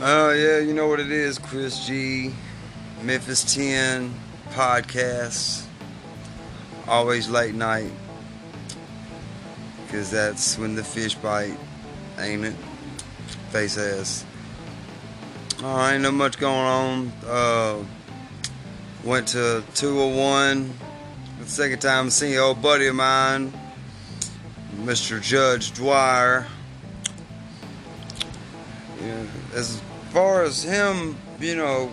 Uh, yeah, you know what it is, Chris G, Memphis 10 podcast. Always late night, cause that's when the fish bite, ain't it? Face ass. Oh, ain't no much going on. Uh, went to 201. The second time seeing old buddy of mine, Mr. Judge Dwyer. As far as him, you know,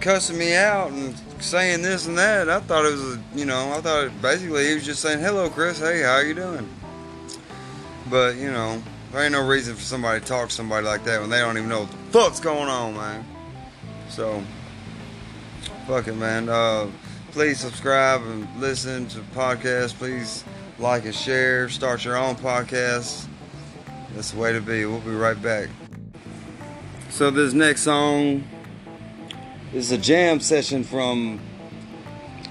cussing me out and saying this and that, I thought it was, you know, I thought it, basically he was just saying, "Hello, Chris. Hey, how you doing?" But you know, there ain't no reason for somebody to talk to somebody like that when they don't even know what the fuck's going on, man. So, fuck it, man. Uh, please subscribe and listen to the podcast. Please like and share. Start your own podcast. That's the way to be. We'll be right back. So this next song is a jam session from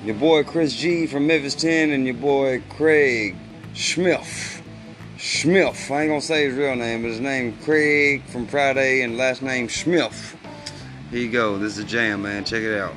your boy Chris G from Memphis 10 and your boy Craig Schmiff. Schmiff. I ain't gonna say his real name, but his name Craig from Friday and last name Schmiff. Here you go. This is a jam, man. Check it out.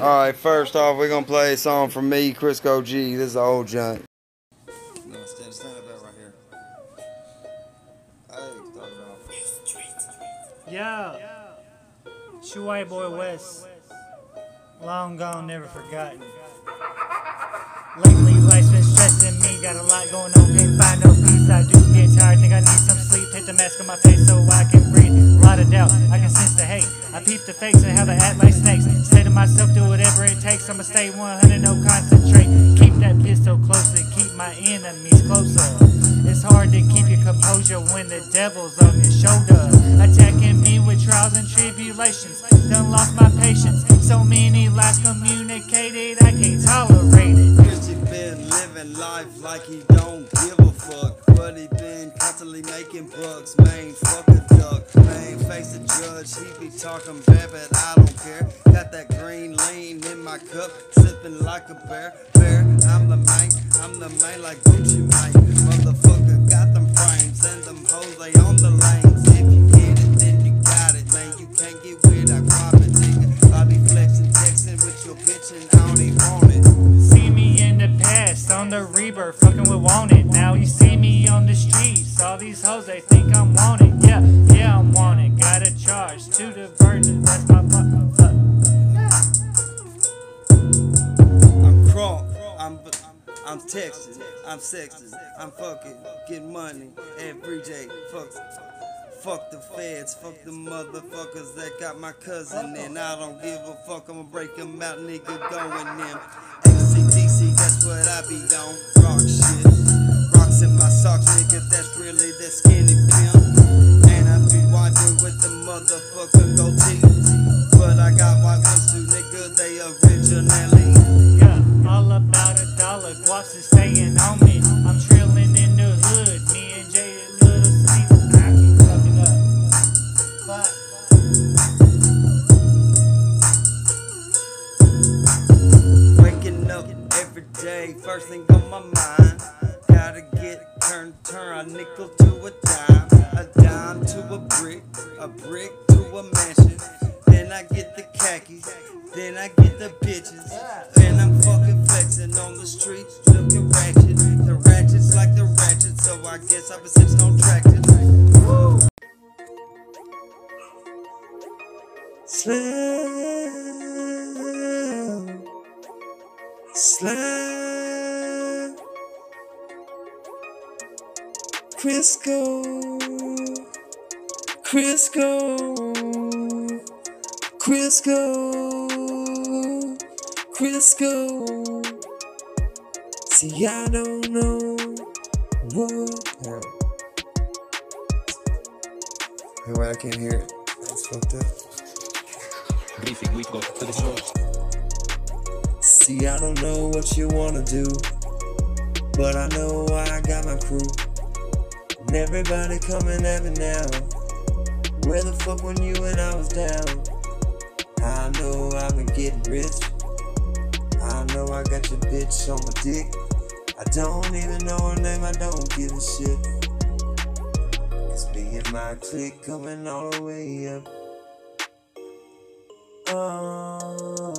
All right, first off, we're gonna play a song from me, Crisco G. This is an old junk. No, stand, stand up right here. Hey, start it off. White Boy West. Long gone, never forgotten. Lately, life's been stressing me. Got a lot going on, can't find no peace. I do get tired, think I need some sleep. Take the mask on my face so I can breathe. A lot of doubt, I can sense the hate. I peep the fakes and how they act like snakes. Say to myself, do whatever it takes. I'ma stay 100, no concentrate. Keep that pistol closer, keep my enemies closer. It's hard to keep your composure when the devil's on your shoulder. Attacking me with trials and tribulations. Done lost my patience. So many lies communicated, I can't tolerate it. Christian been living life like he don't give a fuck. But he been constantly making bucks. Main fuck a duck. Man, face a judge. He be talking bad, but I don't care. Got that green lean in my cup. Sipping like a bear. Bear, I'm the main, I'm the main like Gucci Mane. Motherfucker got them frames and them hoes, they on the lanes. If you get it, then you got it, man. You can't get with I it, nigga. I be flexing, texting with your bitch and I don't even want it. See me in the past on the rebirth, fucking with wanted. Now you see me on the streets. All these hoes, they think I'm wanted. Yeah, yeah, I'm wanted. Got a charge to the virgin. That's my fuck. I'm crunk, I'm I'm texting, I'm sexting, I'm fucking, getting money every day. Fuck, fuck the feds, fuck the motherfuckers that got my cousin in. I don't give a fuck, I'ma break 'em out, nigga, going in. ACDC, that's what I be on. Rock shit, socks, nigga, that's really that skinny pimp. And I be wiping with the motherfucking goatee. But I got white ones too, nigga, they originally. Yeah, all about a dollar. Guaps is staying on me. I'm trilling in the hood. Me and Jay a little sleep. I keep fucking up. Fuck. Waking up every day, first thing on my mind. Gotta get turn, turn a nickel to a dime, a dime to a brick, a brick to a mansion. Then I get the khakis, then I get the bitches. Then I'm fucking flexing on the streets, looking ratchet. The ratchets like the ratchet, so I guess I've been sitting on tractors. Woo! Slam. Crisco. Crisco. Crisco. Crisco. See, I don't know what. Hey, wait, I can't hear it. That's fucked up. Week go to the show. See, I don't know what you wanna do, but I know I got my crew. And everybody coming at me now. Where the fuck when you and I was down? I know I've been getting rich. I know I got your bitch on my dick. I don't even know her name, I don't give a shit. It's me and my clique coming all the way up. Oh.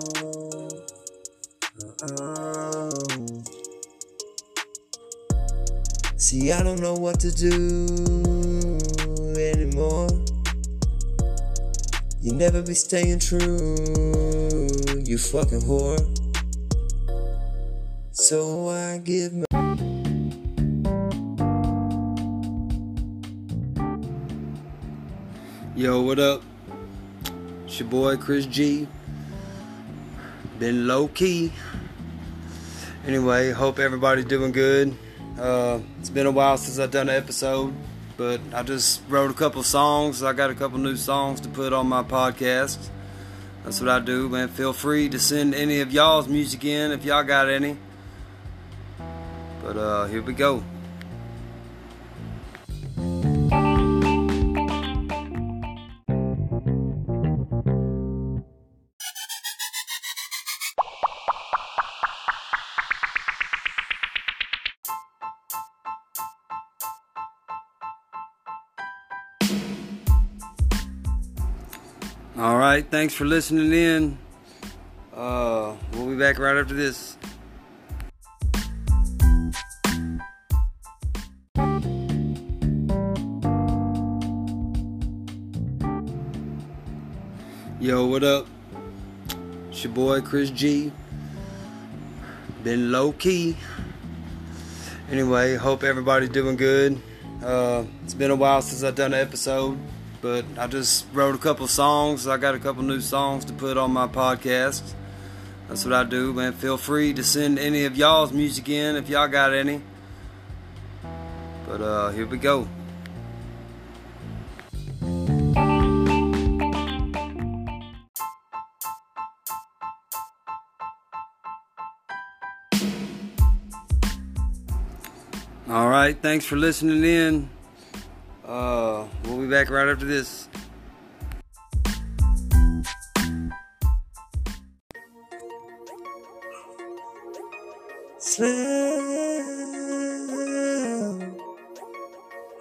See, I don't know what to do anymore. You never be staying true, you fucking whore. So I give my. Yo, what up? It's your boy Chris G. Been low key. Anyway, hope everybody's doing good. Uh, it's been a while since I've done an episode, but I just wrote a couple songs. I got a couple new songs to put on my podcast. That's what I do, man. Feel free to send any of y'all's music in if y'all got any. But uh, here we go. All right, thanks for listening in. Uh, we'll be back right after this. Yo, what up? It's your boy Chris G. Been low key. Anyway, hope everybody's doing good. Uh, it's been a while since I've done an episode, but I just wrote a couple songs. I got a couple new songs to put on my podcast. That's what I do, man. Feel free to send any of y'all's music in if y'all got any. But uh, here we go. All right, thanks for listening in. Uh, we'll be back right after this. Slam.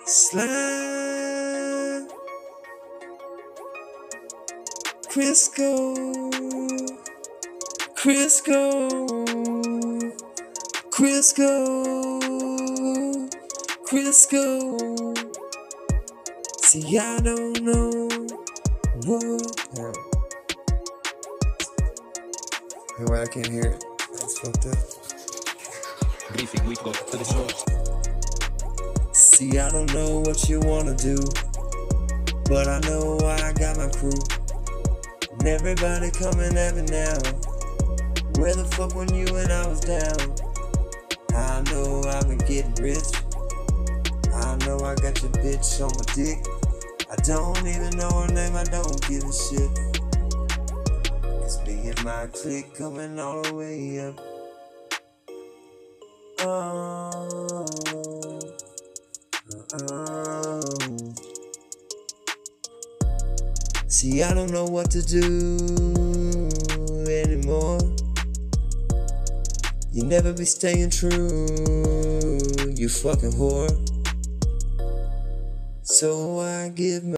Slam. Crisco. Crisco. Crisco. Crisco. See, I don't know what. Hey, wait, I can't hear it. That's fucked up. Briefing we go to the source. See, I don't know what you wanna do, but I know I got my crew. And everybody coming at me now. Where the fuck when you and I was down? I know I've been getting rich. I know I got your bitch on my dick. I don't even know her name, I don't give a shit. It's me and my clique coming all the way up. Oh. Oh. See, I don't know what to do anymore. You never be staying true, you fucking whore. So I give my